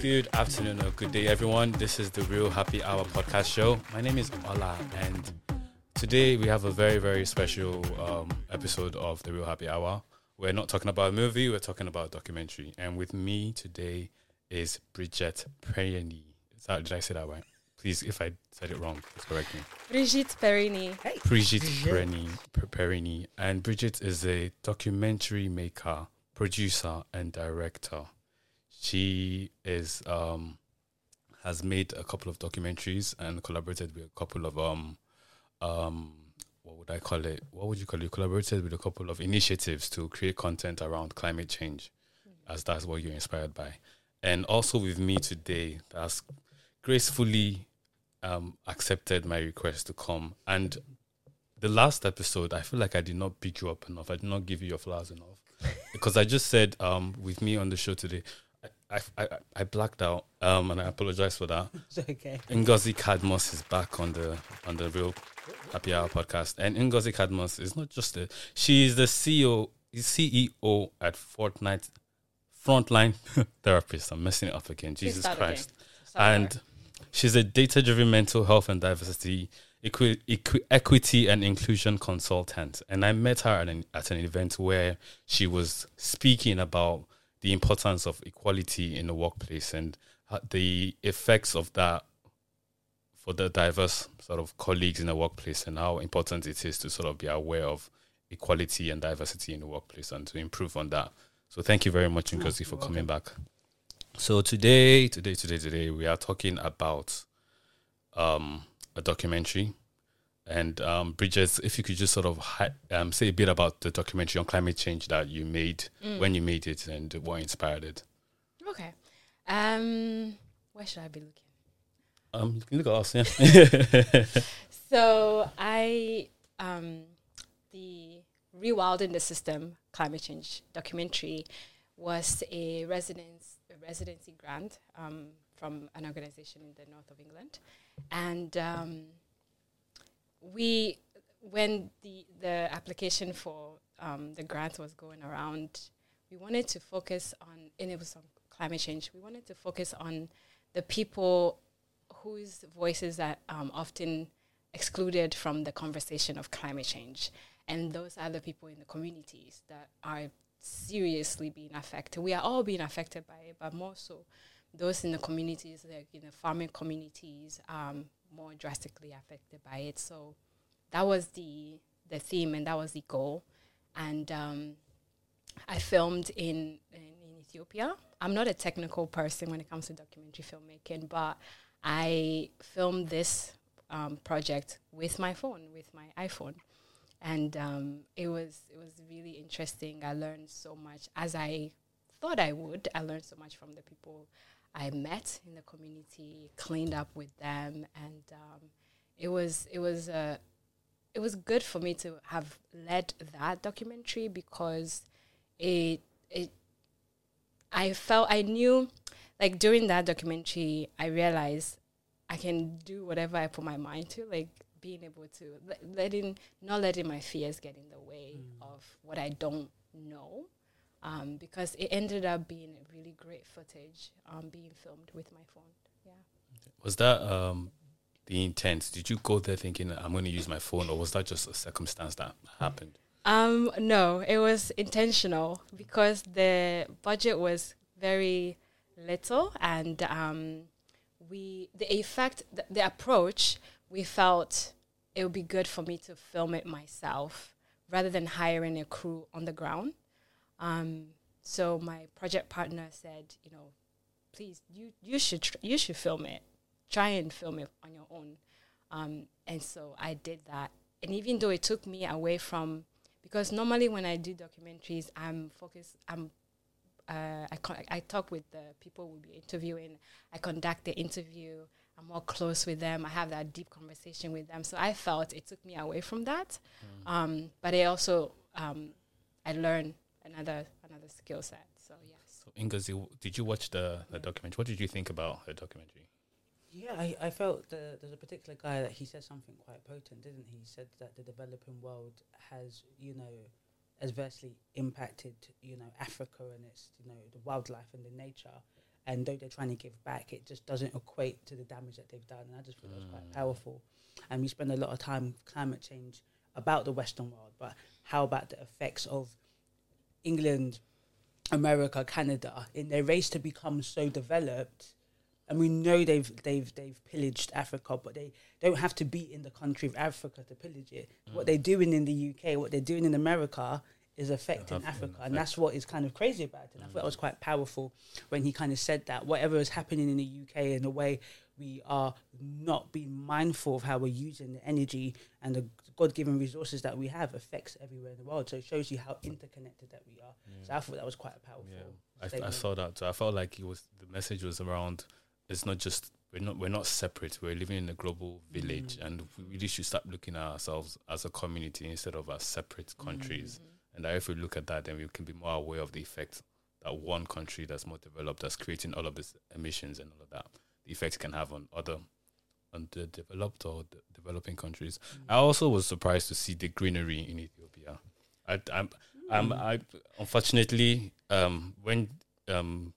Good afternoon or good day, everyone. This is the Reel Happy Hour podcast show. My name is Ola, and today we have a very, very special um, episode of the Reel Happy Hour. We're not talking about a movie, we're talking about a documentary. And with me today is Bridget Perenyi. That, did I say that right? Please, if I said it wrong, please correct me. Brigitte Perenyi. Bridget Perenyi, Perenyi. And Bridget is a documentary maker, producer, and director. She is um, has made a couple of documentaries and collaborated with a couple of um um what would I call it? What would you call it? Collaborated with a couple of initiatives to create content around climate change, as that's what you're inspired by. And also with me today, that's gracefully um, accepted my request to come. And the last episode, I feel like I did not pick you up enough. I did not give you your flowers enough because I just said um, with me on the show today. I, I, I blacked out, um, and I apologize for that. It's okay. Ngozi Cadmus is back on the on the Reel Happy Hour podcast, and Ngozi Cadmus is not just a she is the CEO CEO at Fortnite Frontline Therapist. I'm messing it up again. Jesus again. Christ! Start and she's a data-driven mental health and diversity, equi- equi- equity and inclusion consultant. And I met her at an, at an event where she was speaking about the importance of equality in the workplace and the effects of that for the diverse sort of colleagues in the workplace and how important it is to sort of be aware of equality and diversity in the workplace and to improve on that. So thank you very much, Ngozi, for coming back. So today, today, today, today, we are talking about um, a documentary. And um, Bridget, if you could just sort of hi- um, say a bit about the documentary on climate change that you made, when you made it, and what inspired it. Okay. Um, where should I be looking? Um, you can look at us, yeah. So I um, the Rewilding the System climate change documentary was a residence a residency grant um, from an organization in the north of England, and um, we when the the application for um, the grant was going around, we wanted to focus on and it was on climate change. We wanted to focus on the people whose voices are um, often excluded from the conversation of climate change. And those are the people in the communities that are seriously being affected. We are all being affected by it, but more so those in the communities, like in the farming communities, um, more drastically affected by it. So that was the the theme and that was the goal. And um, I filmed in, in in Ethiopia. I'm not a technical person when it comes to documentary filmmaking, but I filmed this um, project with my phone, with my iPhone, and um, it was it was really interesting. I learned so much as I thought I would. I learned so much from the people I met in the community, cleaned up with them, and um, it was it was uh, it was good for me to have led that documentary because it it I felt I knew like during that documentary I realized I can do whatever I put my mind to like being able to letting not letting my fears get in the way of what I don't know um, because it ended up being really great footage um, being filmed with my phone yeah Was that um, the intent? Did you go there thinking I'm going to use my phone, or was that just a circumstance that happened? Um, no, it was intentional because the budget was very little, and um, we the effect, the, the approach, we felt it would be good for me to film it myself rather than hiring a crew on the ground. Um, so my project partner said, you know, please, you you should tr- you should film it, try and film it on your own. Um, and so I did that. And even though it took me away from, because normally when I do documentaries, I'm focused, I'm, uh, I, con- I talk with the people we'll be interviewing, I conduct the interview, I'm more close with them, I have that deep conversation with them. So I felt it took me away from that. Um, but it also, um, I learned another another skill set. So yes. So, Ngozi, w- did you watch the, the documentary? What did you think about the documentary? Yeah, I, I felt the, there's a particular guy that he said something quite potent, didn't he? He said that the developing world has, you know, adversely impacted, you know, Africa and its, you know, the wildlife and the nature. and though they're trying to give back, it just doesn't equate to the damage that they've done. And I just feel that's quite mm. powerful. And we spend a lot of time with climate change about the Western world, but how about the effects of England, America, Canada in their race to become so developed? And we know they've they've they've pillaged Africa, but they don't have to be in the country of Africa to pillage it. What they're doing in the UK, what they're doing in America, is affecting Africa, and that's what is kind of crazy about it. And I thought that was quite powerful when he kind of said that whatever is happening in the UK in a way we are not being mindful of how we're using the energy and the God-given resources that we have affects everywhere in the world. So it shows you how interconnected that we are. So I thought that was quite a powerful. Yeah, I, I saw that. So I felt like it was the message was around. It's not just we're not we're not separate. We're living in a global mm. village, and we really should start looking at ourselves as a community instead of as separate mm. countries. And that if we look at that, then we can be more aware of the effect that one country that's more developed, that's creating all of these emissions and all of that, the effect can have on other on the developed or developing countries. I also was surprised to see the greenery in Ethiopia. I, I'm, I'm, I unfortunately, um, when um,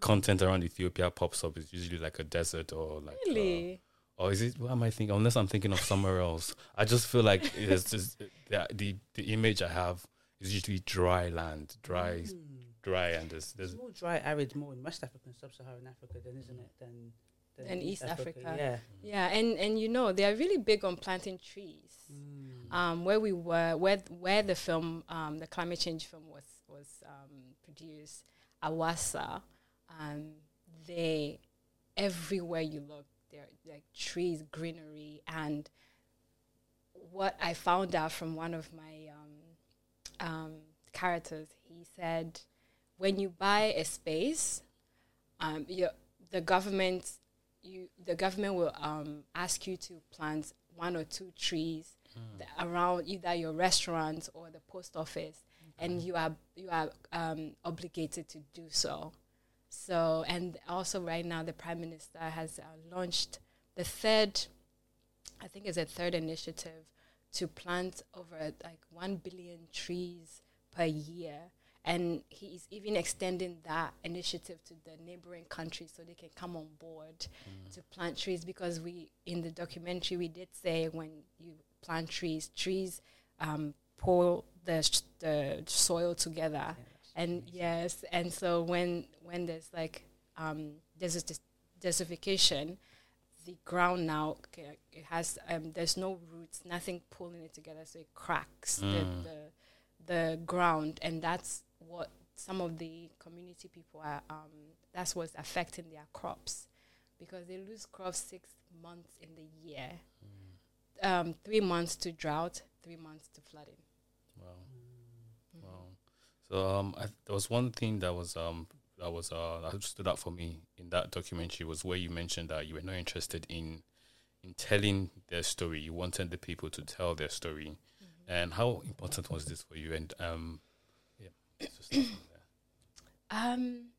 content around Ethiopia pops up, it's usually like a desert or like, uh, or is it? What am I thinking? Unless I'm thinking of somewhere else, I just feel like it's just the the, the image I have is usually dry land, dry, dry, and there's there's It's more dry, arid, more in West Africa and Sub-Saharan Africa, than isn't it? Than Than East Africa. Yeah. Yeah, and and you know they are really big on planting trees. Um, where we were, where where the film, um, the climate change film was was um, produced, Awasa, um, they everywhere you look, there are like trees, greenery, and what I found out from one of my um, um, characters, he said, when you buy a space, um, the government you the government will um, ask you to plant one or two trees th- around either your restaurant or the post office, and you are you are um, obligated to do so. So and also right now the prime minister has uh, launched the third, I think it's a third initiative to plant over like one billion trees per year and he is even extending that initiative to the neighboring countries so they can come on board to plant trees. Because we in the documentary we did say when you plant trees trees um, pull the sh- the soil together. And yes. and so when when there's like um, there's a des- desertification the ground now it has um, there's no roots nothing pulling it together so it cracks the, the the ground. And that's what some of the community people are um, that's what's affecting their crops because they lose crops six months in the year um, three months to drought three months to flooding Wow. Wow. So um, I, there was one thing that was um that was uh that stood out for me in that documentary was where you mentioned that you were not interested in in telling their story. You wanted the people to tell their story. And how important was this for you? And um, yeah, let's just start from there. Um,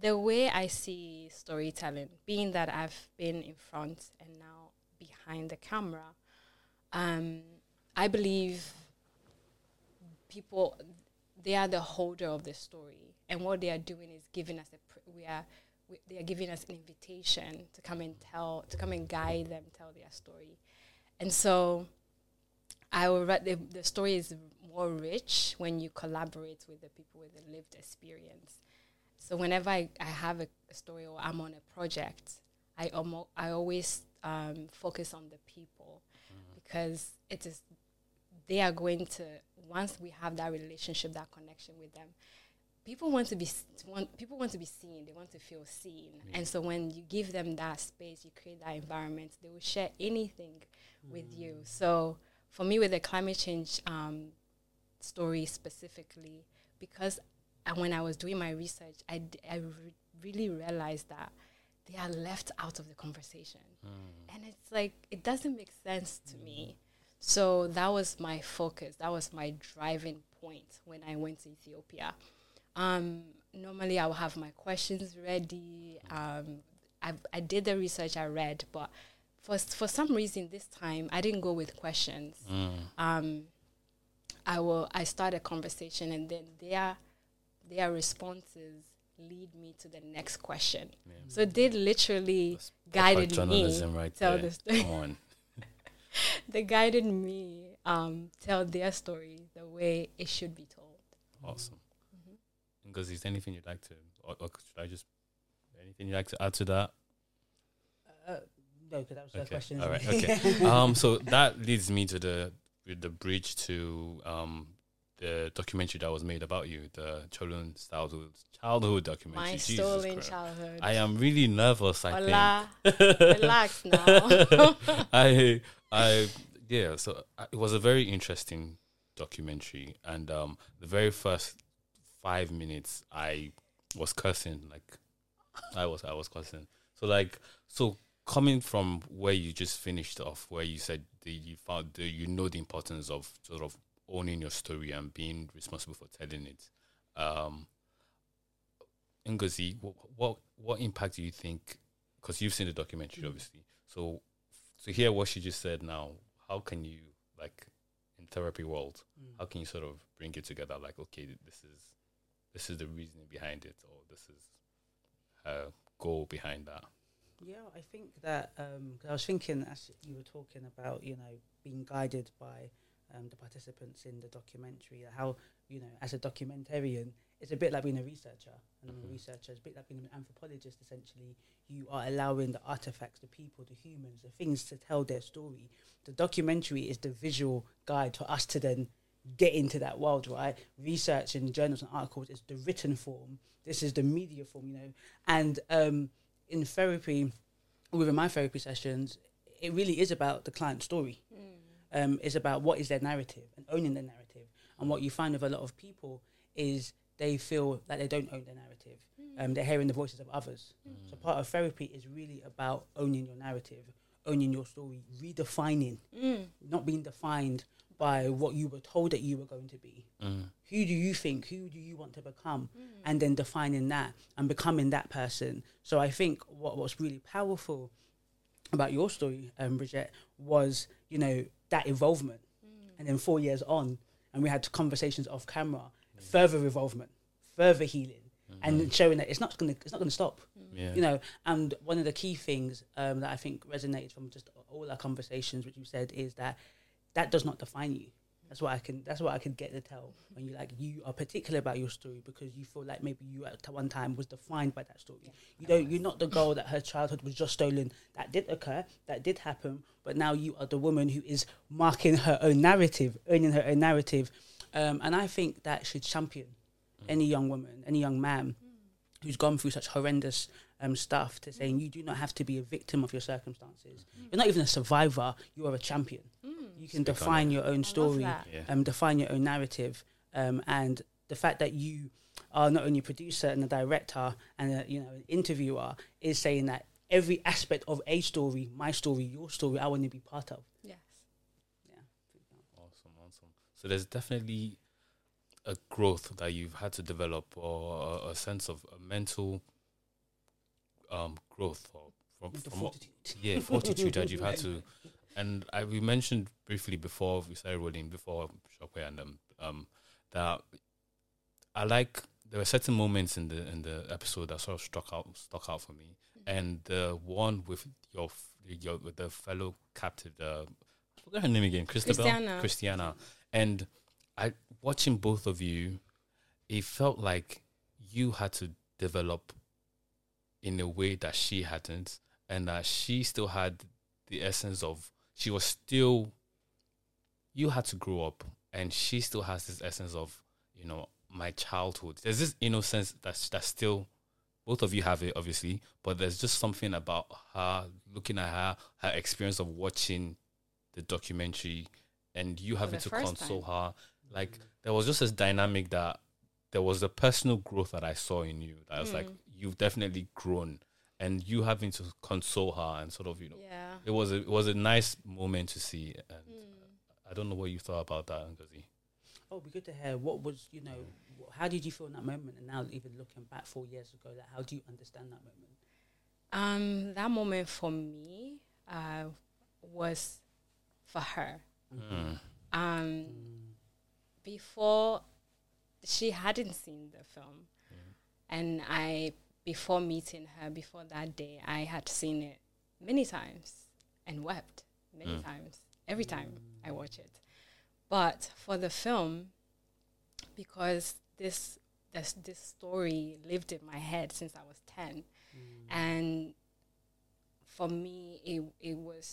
the way I see storytelling, being that I've been in front and now behind the camera, um, I believe people they are the holder of the story, and what they are doing is giving us a pr- we are we, they are giving us an invitation to come and tell to come and guide them tell their story, and so I will write the, the story is more rich when you collaborate with the people with the lived experience. So whenever I, I have a, a story or I'm on a project, I almo- I always um, focus on the people because it is they are going to once we have that relationship, that connection with them. People want to be want, people want to be seen. They want to feel seen, and so when you give them that space, you create that environment. They will share anything with you. So for me, with the climate change um, story specifically, because I, when I was doing my research, I, d- I re- really realized that they are left out of the conversation. And it's like, it doesn't make sense to me. So that was my focus. That was my driving point when I went to Ethiopia. Um, normally, I will have my questions ready. Um, I, I did the research, I read, but for, for some reason this time, I didn't go with questions um, I will I start a conversation and then their their responses lead me to the next question. Yeah. So they literally That's guided me. right tell there. the story. Come on. they guided me um, tell their story the way it should be told. Awesome. Mm-hmm. Because is there anything you'd like to, or, or should I just, anything you'd like to add to that? Uh, no, because that was the question. All right. Okay. um. So that leads me to the with the bridge to um the documentary that was made about you, the children's childhood childhood documentary. My Jesus stolen Christ. childhood. I am really nervous. I Hola, think. relax now. I I yeah. So uh, it was a very interesting documentary, and um, the very first five minutes, I was cursing like I was I was cursing. So like so coming from where you just finished off, where you said the, you found the, you know the importance of sort of owning your story and being responsible for telling it. Um, Ngozi, what, what what impact do you think? Because you've seen the documentary, obviously. So to hear what she just said now, how can you like in therapy world? Mm. How can you sort of bring it together? Like, okay, this is this is the reasoning behind it, or this is her goal behind that. Yeah, I think that um I was thinking as you were talking about, you know, being guided by um, the participants in the documentary, how you know, as a documentarian, it's a bit like being a researcher, and I'm a researcher. It's a bit like being an anthropologist. Essentially, you are allowing the artifacts, the people, the humans, the things to tell their story. The documentary is the visual guide for us to then get into that world, right? Research and journals and articles is the written form. This is the media form, you know. And um, in therapy, within my therapy sessions, it really is about the client story. Um, it's about what is their narrative and owning their narrative. And what you find with a lot of people is they feel that they don't own their narrative. Um, they're hearing the voices of others. So part of therapy is really about owning your narrative, owning your story, redefining, Mm. not being defined by what you were told that you were going to be. Mm. Who do you think? Who do you want to become? And then defining that and becoming that person. So I think what was really powerful about your story, um, Bridget, was you know that involvement, and then four years on, and we had conversations off camera, further involvement, further healing, and showing that it's not gonna it's not gonna stop Yeah. you know and one of the key things um, that i think resonated from just all our conversations which you said is that that does not define you. That's what i can that's what i can get to tell when you like you are particular about your story because you feel like maybe you at one time was defined by that story. You don't you're not the girl that her childhood was just stolen. That did occur that did happen but now you are the woman who is marking her own narrative owning her own narrative. Um, and i think that should champion any young woman any young man who's gone through such horrendous um, stuff to saying you do not have to be a victim of your circumstances. You're not even a survivor, you are a champion. You can Speak on define your own story, that. Yeah. um, define your own narrative. Um, and the fact that you are not only a producer and a director and a, you know an interviewer is saying that every aspect of a story, my story, your story, I want to be part of. Yes. Awesome, awesome. So there's definitely a growth that you've had to develop, or a, a sense of a mental um, growth, or from, Mental from what, yeah, fortitude that you've had to. And I we mentioned briefly before we started rolling, before Shockway and um, um, that I like there were certain moments in the in the episode that sort of struck out stuck out for me, and the one with your your with the fellow captive, I forgot her name again, Christabel, Christiana. Christiana, and I watching both of you, it felt like you had to develop in a way that she hadn't, and that she still had the essence of she was still. You had to grow up, and she still has this essence of you know my childhood. There's this innocence that's that's still both of you have it obviously, but there's just something about her looking at her, her experience of watching the documentary and you having to console her. Like there was just this dynamic that there was a personal growth that I saw in you. That was like Mm. you've definitely grown and you having to console her and sort of, you know, Yeah. it was a it was a nice moment to see and Mm. I don't know what you thought about that, Ngozi. Oh, it'd be good to hear what was you know wh- how did you feel in that moment, and now even looking back four years ago, like how do you understand that moment? Um, that moment for me uh, was for her. Mm. Um, before she hadn't seen the film, and I before meeting her, before that day, I had seen it many times and wept many Mm. times every time I watch it. But for the film, because this this this story lived in my head since I was ten, and for me, it it was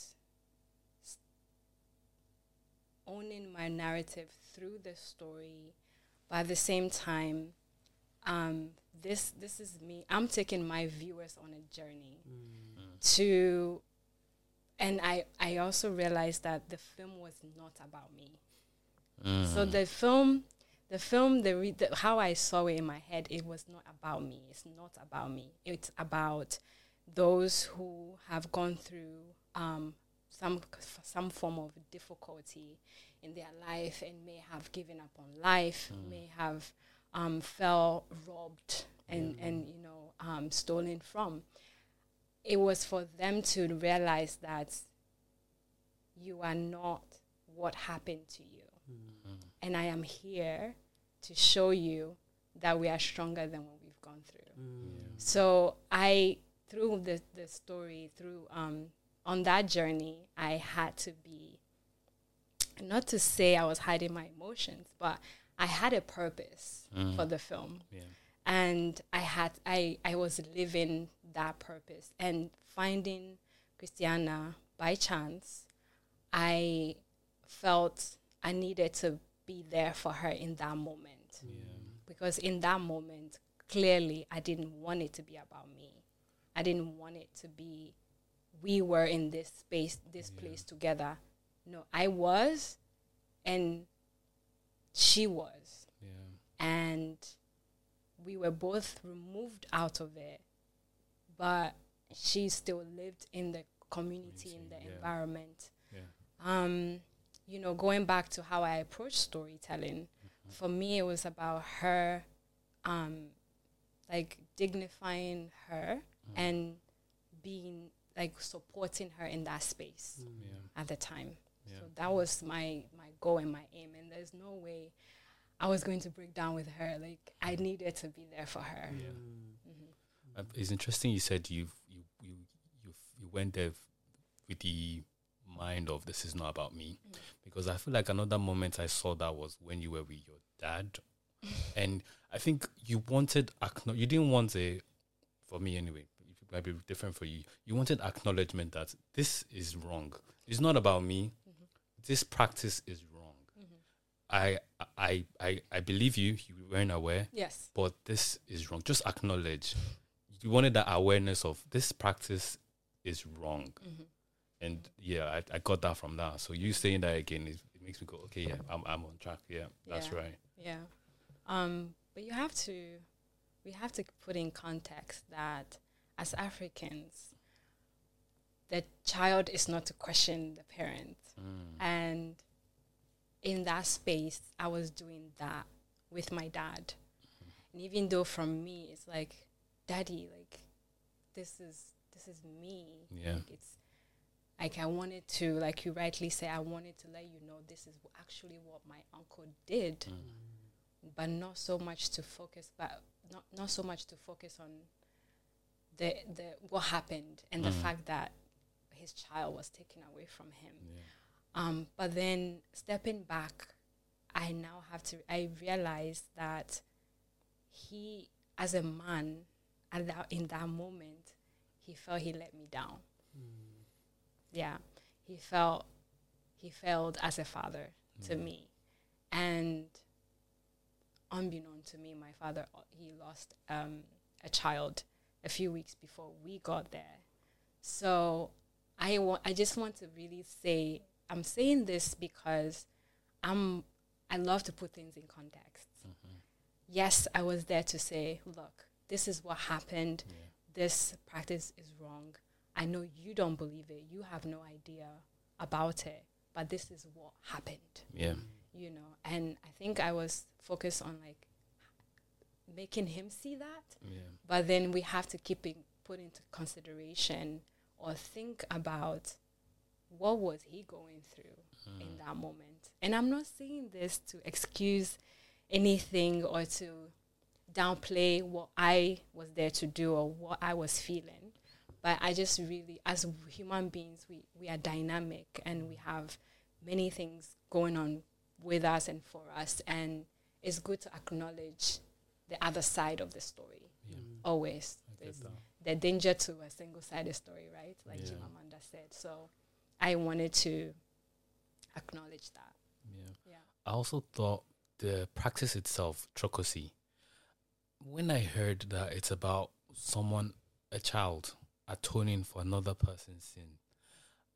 owning my narrative through the story, but at the same time, um, this this is me. I'm taking my viewers on a journey to, and I I also realized that the film was not about me. Mm. So the film, the film, the, re- the how I saw it in my head, it was not about me. It's not about me. It's about those who have gone through um, some some form of difficulty in their life and may have given up on life, may have um, felt robbed and and you know um, stolen from. It was for them to realize that you are not what happened to you. And I am here to show you that we are stronger than what we've gone through. So I, through the the story, through um, on that journey, I had to be, not to say I was hiding my emotions, but I had a purpose for the film. Yeah. And I had I I was living that purpose and finding Christiana by chance. I felt I needed to be there for her in that moment because in that moment clearly I didn't want it to be about me. I didn't want it to be we were in this space this place together. No, I was and she was Yeah. and we were both removed out of it but she still lived in the community in the yeah. environment Yeah. um you know going back to how i approach storytelling for me it was about her um like dignifying her and being like supporting her in that space Yeah. at the time so that was my my goal and my aim and there's no way i was going to break down with her like i needed to be there for her. Yeah. Mhm. Uh, it's interesting you said you you you you you went there f- with the mind of this is not about me. Because I feel like another moment I saw that was when you were with your dad. And I think you wanted acknow- you didn't want a for me anyway it might be different for you you wanted acknowledgement that this is wrong. It's not about me. This practice is wrong. I, I I I believe you you weren't aware yes but this is wrong. Just acknowledge. You wanted that awareness of this practice is wrong. And yeah, I, I got that from that. So you saying that again, is, it makes me go, okay, yeah, I'm, I'm on track. Yeah, that's Yeah. right. Yeah. Um, but you have to, we have to put in context that as Africans, the child is not to question the parent. Mm. And in that space, I was doing that with my dad. And even though from me, it's like, daddy, like, this is, this is me. Yeah. Like, it's, like I wanted to, like you rightly say, I wanted to let you know this is actually what my uncle did but not so much to focus but not not so much to focus on the the what happened and the Mm. fact that his child was taken away from him Yeah. Um but then stepping back i now have to i realized that he as a man at that in that moment he felt he let me down. Yeah. He felt he failed as a father to me. And unbeknown to me my father uh, he lost um, a child a few weeks before we got there. So i want i just want to really say i'm saying this because i'm i love to put things in context. Mm-hmm. Yes i was there to say look this is what happened. This practice is wrong. I know you don't believe it. You have no idea about it but this is what happened. Yeah. you know and i think i was focused on like making him see that. Yeah. but then we have to keep it put into consideration or think about what was he going through in that moment and i'm not saying this to excuse anything or to downplay what I was there to do or what I was feeling. But I just really, as human beings, we, we are dynamic and we have many things going on with us and for us. And it's good to acknowledge the other side of the story. Yeah. Mm. Always. There's the danger to a single sided story, right? Like Yeah. Chimamanda said. So I wanted to acknowledge that. Yeah. Yeah. I also thought the practice itself, trokosi, when I heard that it's about someone, a child, atoning for another person's sin,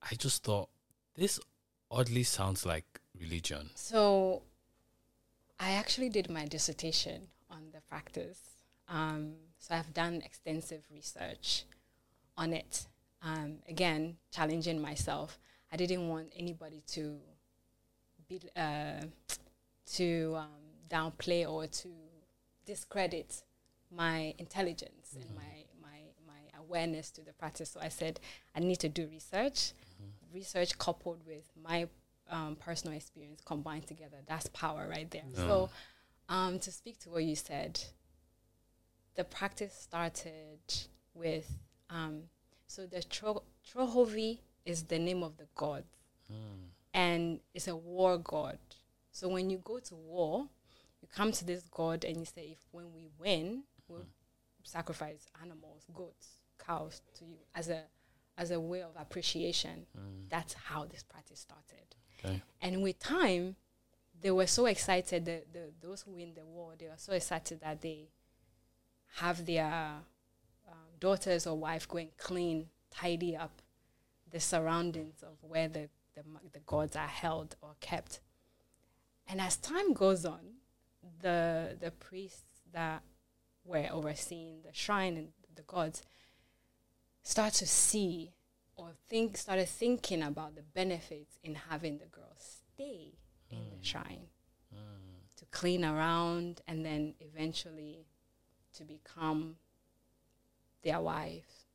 I just thought this oddly sounds like religion. So I actually did my dissertation on the practice. Um, so I've done extensive research on it. Um, again, challenging myself. I didn't want anybody to be uh, to um, downplay or to discredit my intelligence and my, my my awareness to the practice. So I said I need to do research. Research coupled with my um, personal experience combined together. That's power right there. So, um, to speak to what you said, the practice started with um, so the Tro- Trohovi is the name of the god, hmm. and it's a war god. So when you go to war, you come to this god and you say, if when we win, we'll hmm. sacrifice animals, goats, cows to you as a as a way of appreciation. Hmm. That's how this practice started. Okay. And with time, they were so excited. The, the those who win the war, they were so excited that they have their daughters or wife go and clean, tidy up the surroundings of where the, the the gods are held or kept. And as time goes on, the the priests that were overseeing the shrine and the gods start to see or think started thinking about the benefits in having the girls stay in the hmm. shrine hmm. to clean around and then eventually to become their wives.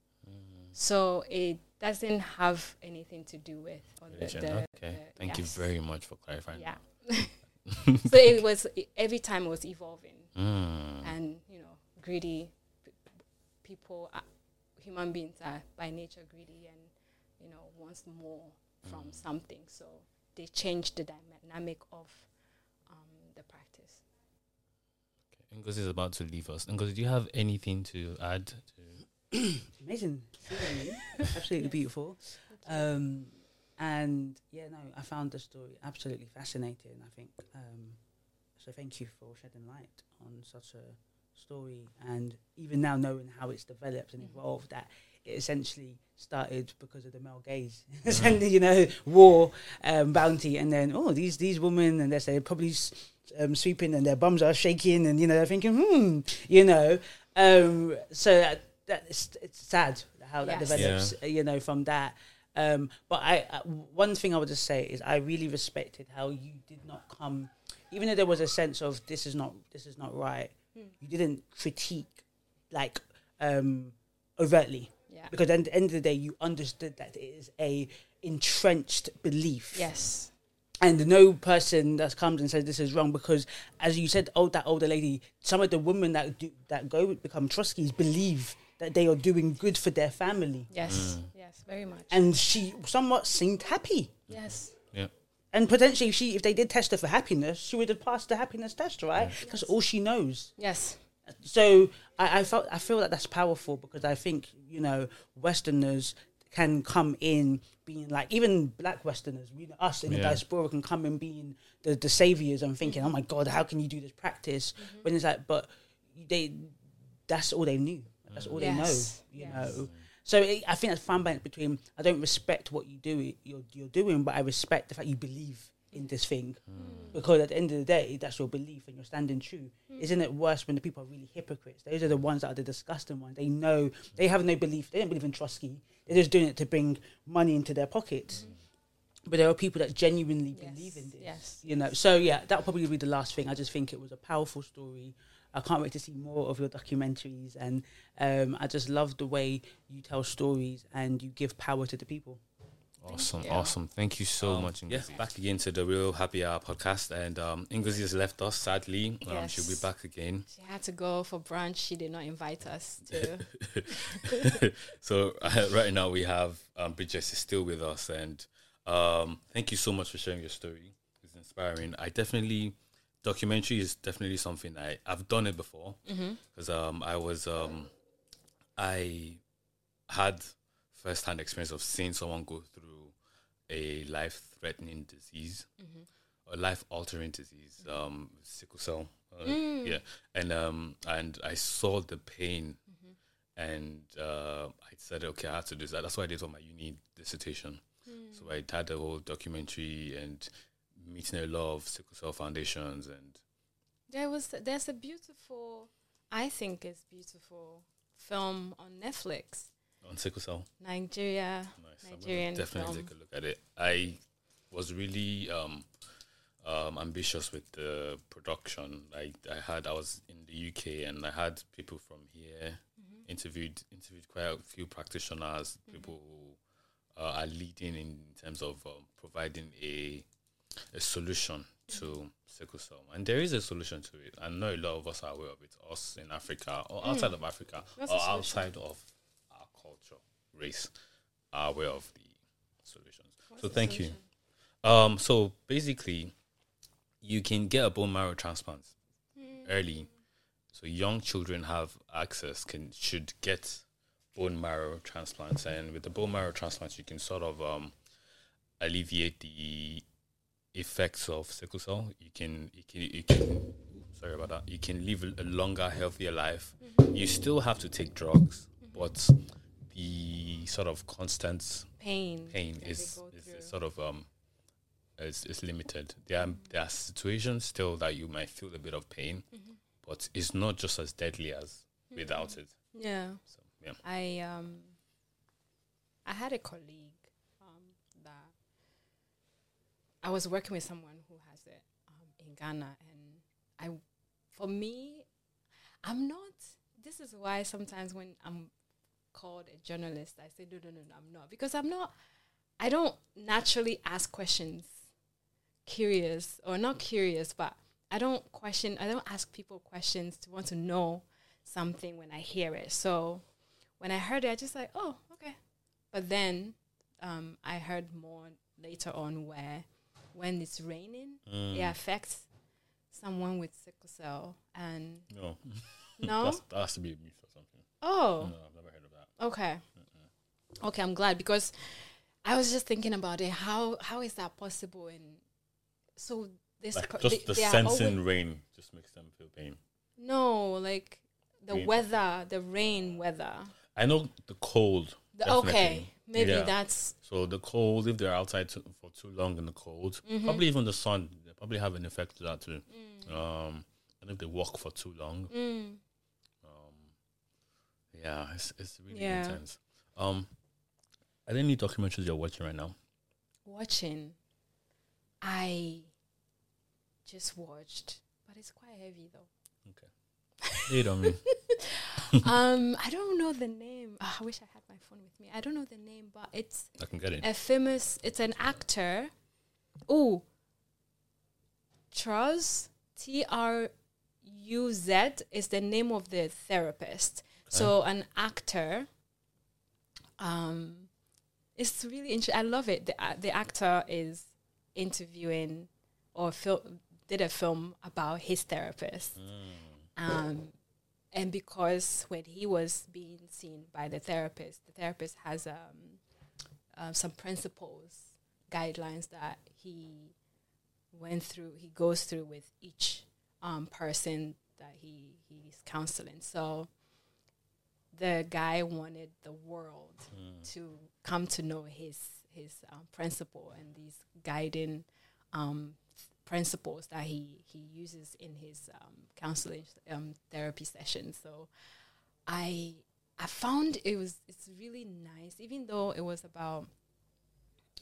So it doesn't have anything to do with or the- Religion. the- okay. the- Thank yes. you very much for clarifying. Yeah. so it was every time it was evolving Mm. and you know greedy p- people are, human beings are by nature greedy and you know wants more from something so they changed the dynamic of um, the practice Ngozi is about to leave us. Ngozi, do you have anything to add? To Amazing. Absolutely beautiful. Um, and yeah, no, I found the story absolutely fascinating. I think um, so. Thank you for shedding light on such a story, and even now knowing how it's developed and Mhm. evolved, that it essentially started because of the male gaze, and you know, war, um, bounty, and then oh, these these women, and they're probably s- um, sweeping, and their bums are shaking, and you know, they're thinking, hmm, you know, um, so that, that it's, it's sad how that Yes. develops, uh, you know, from that. Um, but I, uh, one thing I would just say is I really respected how you did not come, even though there was a sense of this is not this is not right. Hmm. You didn't critique like um, overtly yeah because at the end of the day you understood that it is a entrenched belief yes and no person that comes and says this is wrong because as you said oh that older lady some of the women that do that go become trustees believe that they are doing good for their family. Yes mm. yes very much. And she somewhat seemed happy. Yes. Yeah. and potentially she if they did test her for happiness she would have passed the happiness test right? That's all she knows. Yes. So I, I felt I feel that that's powerful because I think you know Westerners can come in being like even black Westerners, we us in the Yeah. diaspora can come in being the the saviors and thinking, oh my god, how can you do this practice? Mm-hmm. When it's like, but they that's all they knew, that's all Yes. they know, you Yes. know. So it, I think that's fine balance between I don't respect what you do you're you're doing, but I respect the fact you believe in this thing mm. because at the end of the day, that's your belief and you're standing true. Mm. Isn't it worse when the people are really hypocrites? Those are the ones that are the disgusting ones. They know they have no belief. They don't believe in Trokosi. They're just doing it to bring money into their pockets. Mm. But there are people that genuinely Yes, believe in this. yes. You know. So yeah, that'll probably be the last thing. I just think it was a powerful story. I can't wait to see more of your documentaries, and um, I just love the way you tell stories and you give power to the people. Awesome, you. awesome. Thank you so Um, much. yeah, Ngozi. back again to the Reel Happy Hour podcast, and um, Ngozi has left us sadly. Um, She'll be back again. She had to go for brunch. She did not invite us to. so uh, right now we have um, Bridget is still with us, and um, thank you so much for sharing your story. It's inspiring. I definitely documentary is definitely something I I've done it before. Because um, I was um, I had first hand experience of seeing someone go through a life threatening disease a life altering disease, um, sickle cell. Uh, Yeah, and um, and I saw the pain, and uh, I said, okay, I have to do that. That's why I did for my uni dissertation. So I had the whole documentary and meeting a lot of sickle cell foundations, and There was there's a beautiful, I think it's beautiful film on Netflix. on sickle cell. Nigeria, Nice. I'm Nigerian definitely film. take a look at it. I was really um, um, ambitious with the production. I I had I was in the UK and I had people from here Mm-hmm. interviewed interviewed quite a few practitioners, people who uh, are leading in terms of um, providing a a solution to sickle cell, and there is a solution to it. I know a lot of us are aware of it. Us in Africa or outside of Africa Mm. Or outside of our culture, race, are aware of the solutions. What's so the thank solution? you. Um, so basically, you can get a bone marrow transplant Hmm. early. So young children have access can should get bone marrow transplants, and with the bone marrow transplants, you can sort of um, alleviate the effects of sickle cell. You can you can you can sorry about that. You can live a longer, healthier life. You still have to take drugs, but the sort of constant Pain. pain is, is, is sort of um is, is limited. There are there are situations still that you might feel a bit of pain, Mm-hmm. but it's not just as deadly as without it. Yeah. So yeah. I um I had a colleague um that I was working with someone who has it um, in Ghana and I for me I'm not this is why sometimes when I'm called a journalist I say no no no, no I'm not because I'm not I don't naturally ask questions curious or not curious but I don't question I don't ask people questions to want to know something when I hear it. So when I heard it, I just like, oh, okay. But then um, I heard more later on where when it's raining, Mm. it affects someone with sickle cell. And No, no, That's, that has to be a myth or something. oh, No, I've never heard of that. okay, okay. I'm glad because I was just thinking about it. How how is that possible? And so this Like just they- the they sensing rain just makes them feel pain. no, like the Rain. weather, the rain weather. I know the cold. The, okay, maybe Yeah. that's So the cold, if they're outside to, for too long in the cold, Mm-hmm. probably even the sun, they probably have an effect to that too. Um, and if they walk for too long, mm, um, yeah, it's it's really Yeah. intense. Um, are there any documentaries you're watching right now? watching. I just watched, but it's quite heavy though. Okay. What I mean? um, I don't know the name. Ah, I wish I had my phone with me. I don't know the name, but it's I can get it. a famous. It's an actor. Oh, Truz T R U Z is the name of the therapist. So an actor. Um, it's really interesting. I love it. The a- the actor is interviewing or fil- did a film about his therapist. Um, and because when he was being seen by the therapist, the therapist has um, uh, some principles, guidelines that he went through, he goes through with each um, person that he he's counseling. So the guy wanted the world to come to know his his um, principle and these guiding um, principles that he he uses in his um, counseling um, therapy sessions. So I I found it was it's really nice, even though it was about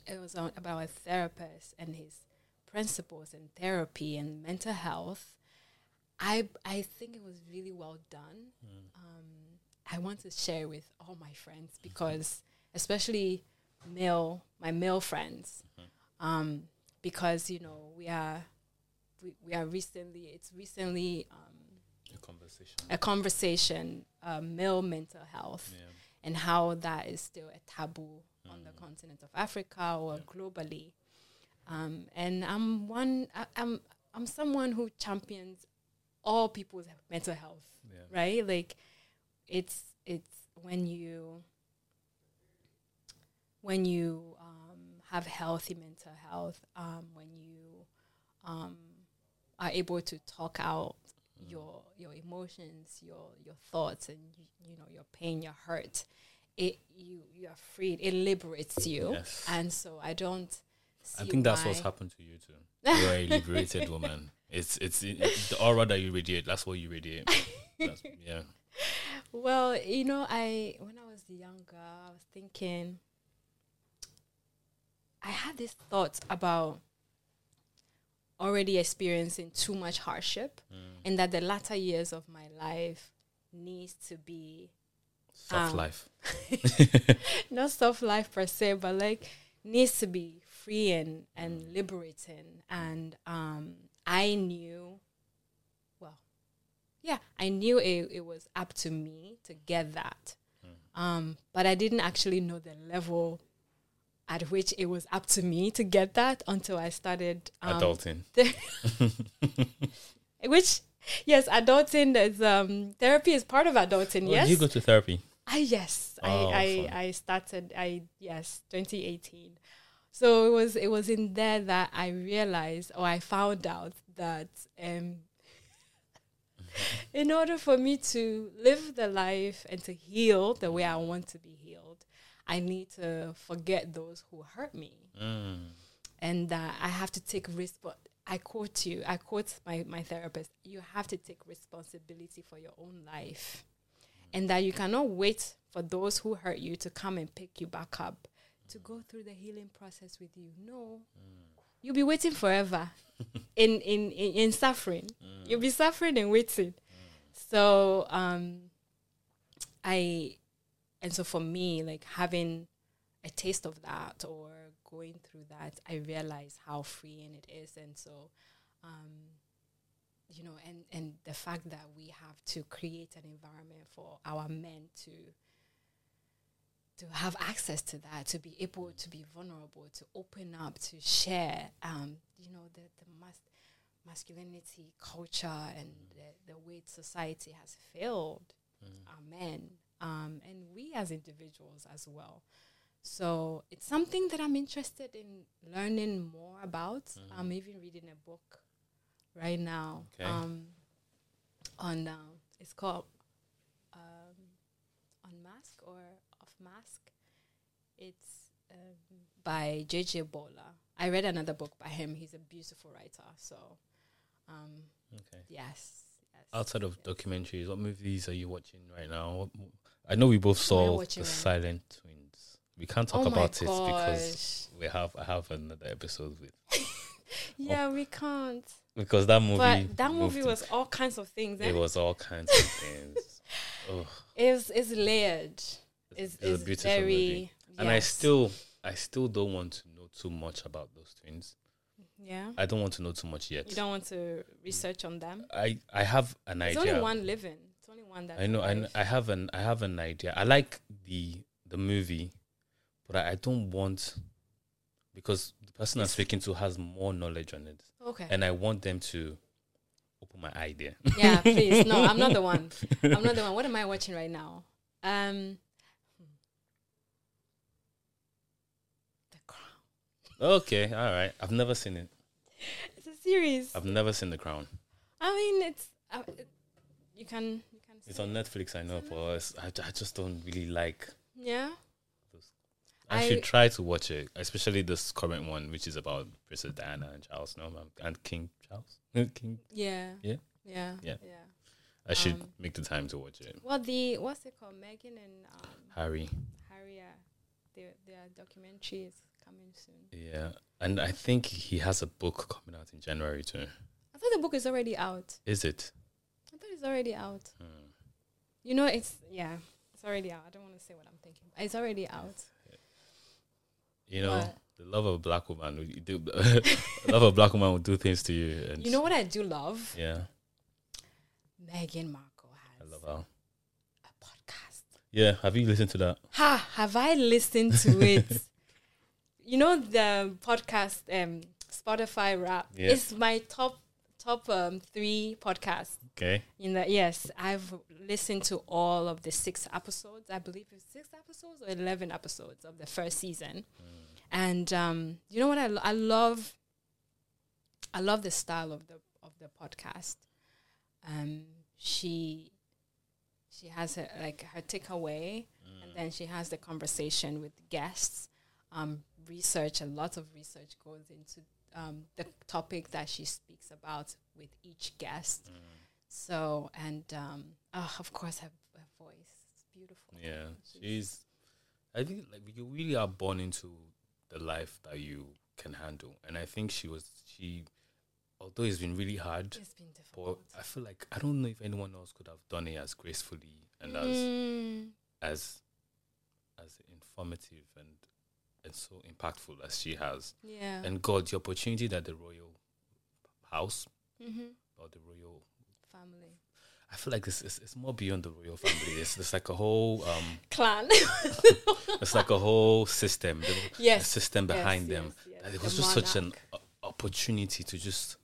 it was about a therapist and his principles and therapy and mental health. I I think it was really well done. Um, I want to share with all my friends because, especially male my male friends, um, because you know we are we, we are recently it's recently um, A conversation. a conversation uh, male mental health Yeah. and how that is still a taboo on the continent of Africa or globally. Um, and I'm one. I, I'm I'm someone who champions all people's mental health, Yeah. right? Like, it's it's when you when you have healthy mental health, um, when you um, are able to talk out your your emotions, your your thoughts, and you, you know your pain, your hurt. It you you are freed. It liberates you, Yes. and so I don't. I think that's what's happened to you too. You're a liberated woman. It's it's it, the aura that you radiate. That's what you radiate. That's, yeah. Well, you know, I when I was younger, I was thinking. I had this thought about already experiencing too much hardship, and that the latter years of my life needs to be Soft Um, life. not soft life per se, but like needs to be free and, and liberating. And um, I knew, well, yeah, I knew it, it was up to me to get that. Um, but I didn't actually know the level at which it was up to me to get that until I started um, Adulting. which yes, adulting is um therapy is part of adulting. Oh, yes, you go to therapy? I yes, Oh, I I. I started I yes, 2018. So it was it was in there that I realized or I found out that um in order for me to live the life and to heal the way I want to be healed, I need to forget those who hurt me Mm. and that I have to take risk. But I quote you, I quote my, my therapist, you have to take responsibility for your own life. Mm. And that you cannot wait for those who hurt you to come and pick you back up, to go mm. through the healing process with you. No. Mm. You'll be waiting forever in, in, in, in suffering. You'll be suffering and waiting. So um I and so for me, like having a taste of that or going through that, I realize how freeing it is. And so, um, you know, and, and the fact that we have to create an environment for our men to to have access to that, to be able to be vulnerable, to open up, to share, um, you know, the, the mas- masculinity culture and the, the way society has failed our men um, and we as individuals as well. So it's something that I'm interested in learning more about. I'm even reading a book right now Okay. um, on um, it's called um, on mask or off mask. It's um, by JJ Bola. I read another book by him. He's a beautiful writer. So um, Okay. yes. Outside of documentaries, what movies are you watching right now? What, I know we both saw the right? Silent Twins. We can't talk oh about it because we have I have another episode with Yeah, we can't. because that movie but that movie was all kinds of things. Eh? it was all kinds of things. Oh, It's it's layered. It's, it's it's a beautiful very. movie. And I still I still don't want to know too much about those twins. Yeah. I don't want to know too much yet. You don't want to research on them. I I have an There's idea. only one living. It's only one that. I know, I, I have an I have an idea. I like the the movie, but I, I don't want because the person I'm speaking to has more knowledge on it, Okay. and I want them to open my idea. yeah, please. No, I'm not the one. I'm not the one. What am I watching right now? Um. The Crown. Okay, all right. I've never seen it. It's a series. I've never seen The Crown. I mean, it's. Uh, it, you can. You can. It's on. Netflix, I know, but I, I just don't really like. Yeah. I, I- should try to watch it, especially this current one, which is about Princess Diana and Charles, no, and King Charles. King. Yeah. Yeah? Yeah. Yeah. Yeah. I should Um, make the time to watch it. What the what's it called? Meghan and um, Harry. Harry. Uh, their their documentary is coming soon. Yeah, and I think he has a book coming out in January too. I thought the book is already out. Is it? I thought it's already out. Hmm. You know, it's yeah, it's already out. I don't want to say what I'm thinking. But it's already out. You know, What? the love of a black woman, will do, love of a black woman will do things to you. And You know what I do love? Yeah, Meghan Markle I love her. a podcast. Yeah, have you listened to that? Ha! Have I listened to it? you know the podcast, um, Spotify rap. Yeah. It's my top top um three podcasts. Okay. In the yes, I've listened to all of the six episodes. I believe it's six episodes or eleven episodes of the first season. And um, you know what I, lo- I love? I love the style of the of the podcast. Um, she she has her, like her takeaway, and then she has the conversation with guests. Um, research a lot of research goes into um, the topic that she speaks about with each guest. So and um, oh, of course her, her voice, it's beautiful. Yeah, she's. I think like you really are born into the life that you can handle, and I think she was she. Although it's been really hard, It's been but difficult. I feel like I don't know if anyone else could have done it as gracefully and as Mm, as as informative and and so impactful as she has. yeah. And God, the opportunity that the royal house mm-hmm. or the royal Family. I feel like this is it's more beyond the royal family. It's, it's like a whole um Clan. it's like a whole system. The, the yes. system yes, behind them. yes, yes. It The was just such an monarch. o- opportunity to just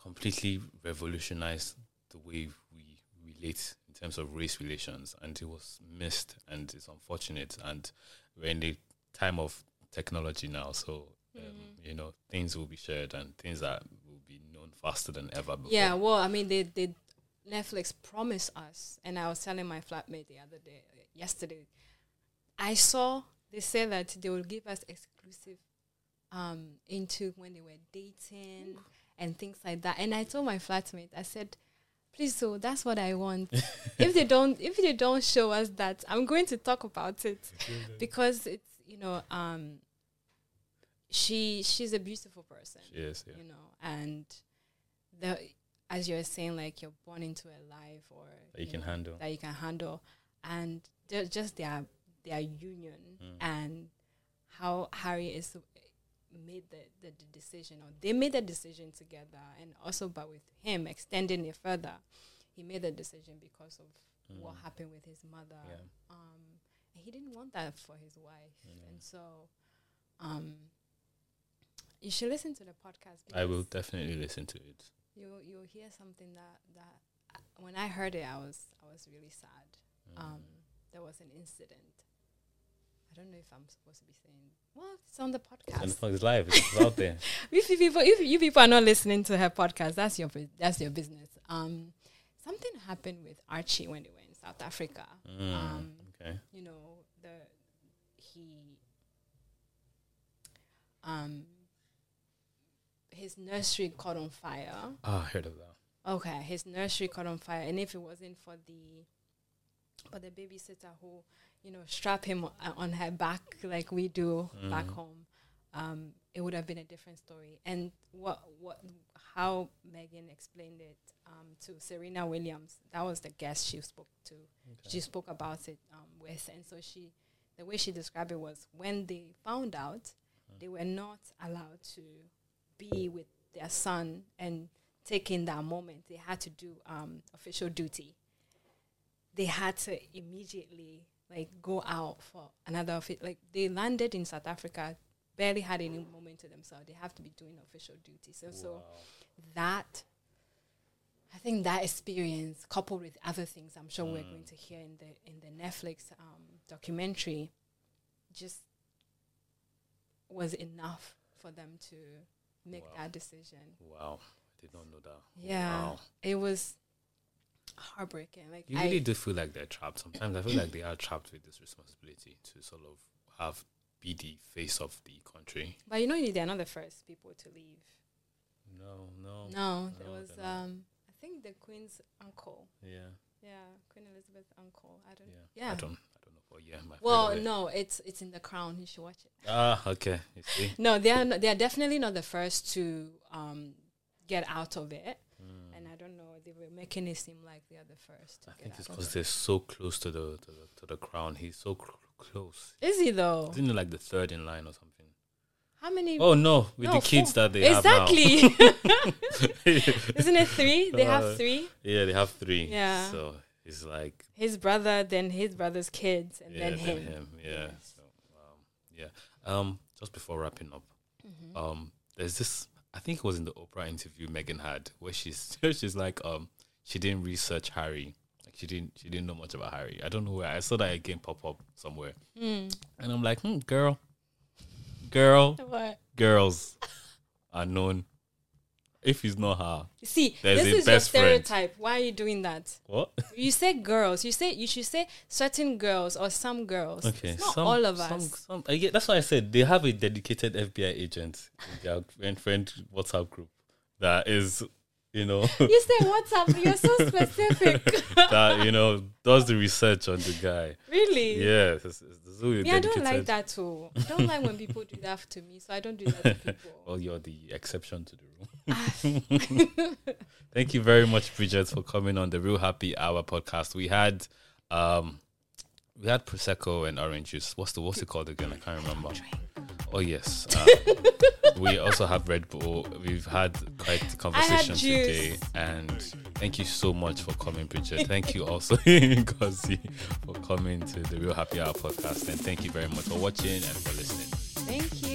completely revolutionize the way we relate in terms of race relations, and it was missed, and it's unfortunate. And we're in the time of technology now, so um, Mhm. you know things will be shared and things that will be known faster than ever before. Yeah, well, I mean, they they Netflix promised us, and I was telling my flatmate the other day, yesterday, I saw they said that they will give us exclusive um into when they were dating and things like that. And I told my flatmate, I said, please, so that's what I want. if they don't, if they don't show us that, I'm going to talk about it because it's you know um. She she's a beautiful person She is, yeah. you know, and the as you're saying, like you're born into a life or That you can know, handle. that you can handle, and just their their union Mm. and how Harry is made the, the, the decision or they made the decision together and also but with him extending it further he made the decision because of what Mm. happened with his mother Yeah. um he didn't want that for his wife Mm. and so um you should listen to the podcast I will definitely listen to it. you'll you'll hear something that that uh, when I heard it, I was I was really sad. Mm. Um, there was an incident. I don't know if I'm supposed to be saying. Well, it's on the and podcast. fuck, it's live. It's out there. if you people, if you people are not listening to her podcast, that's your that's your business. Um, something happened with Archie when they were in South Africa. Mm, Um, okay. you know the he um his nursery caught on fire. Ah, I heard of that. Okay, his nursery caught on fire, and if it wasn't for the for the babysitter who you know strap him on her back like we do back Mhm. home, um, it would have been a different story. And what what how Meghan explained it um, to Serena Williams, that was the guest she spoke to. She spoke about it um, with, and so she the way she described it was when they found out, they were not allowed to be with their son and take in that moment. They had to do um, official duty. They had to immediately like go out for another like they landed in South Africa, barely had any moment to themselves. They have to be doing official duty. So so that I think that experience coupled with other things I'm sure we're Mm. going to hear in the in the Netflix um, documentary just was enough for them to make Wow. that decision. Wow. I did not know that. Yeah. Wow. It was heartbreaking. Like You I, really do feel like they're trapped. Sometimes I feel like they are trapped with this responsibility to sort of have be the face of the country. but you know they're not the first people to leave. No, no. No, there no, was um I think the Queen's uncle. Yeah. Yeah, Queen Elizabeth's uncle. I don't Yeah. Yeah. I don't I don't know. My Well, no, it's it's in the crown. You should watch it. Ah, okay. See? No, they are not, they are definitely not the first to um, get out of it, Mm. and I don't know they were making it seem like they are the first. To I get think it's because they're so close to the to the, to the crown. He's so cl- close. Is he though? Isn't he like the third in line or something? How many? Oh no, with No, the kids four. that they exactly. have Isn't it three? They Uh, have three. yeah, they have three. Yeah. So he's like His brother, then his brother's kids, and yeah, then him. Yeah. Yes. So um, yeah. Um, just before wrapping up, Mm-hmm. um, there's this. I think it was in the Oprah interview Meghan had where she's she's like um she didn't research Harry. She didn't she didn't know much about Harry. I don't know where I saw that again pop up somewhere, Mm. and I'm like, hmm, girl, girl, What? girls are known. If he's not her, see, this is your best friend. stereotype. Why are you doing that? what? You say girls. You say you should say certain girls or some girls. Okay, it's not some- all of some- us. Some, I get, that's why I said they have a dedicated FBI agent in their friend, friend WhatsApp group that is, you know, You say WhatsApp. You're so specific. that you know does the research on the guy. really? Yeah, it's, it's, really Me, I don't like that too. I don't like when people do that to me, so I don't do that to people. Well, you're the exception to the rule. Thank you very much, Bridget, for coming on the Reel Happy Hour podcast. We had, um, we had prosecco and orange juice. What's the what's it called again? I can't remember. Oh yes. Uh, we also have Red Bull. We've had quite a conversation today, and thank you so much for coming, Bridget. Thank you also, Ngozi, for coming to the Reel Happy Hour podcast, and thank you very much for watching and for listening. Thank you.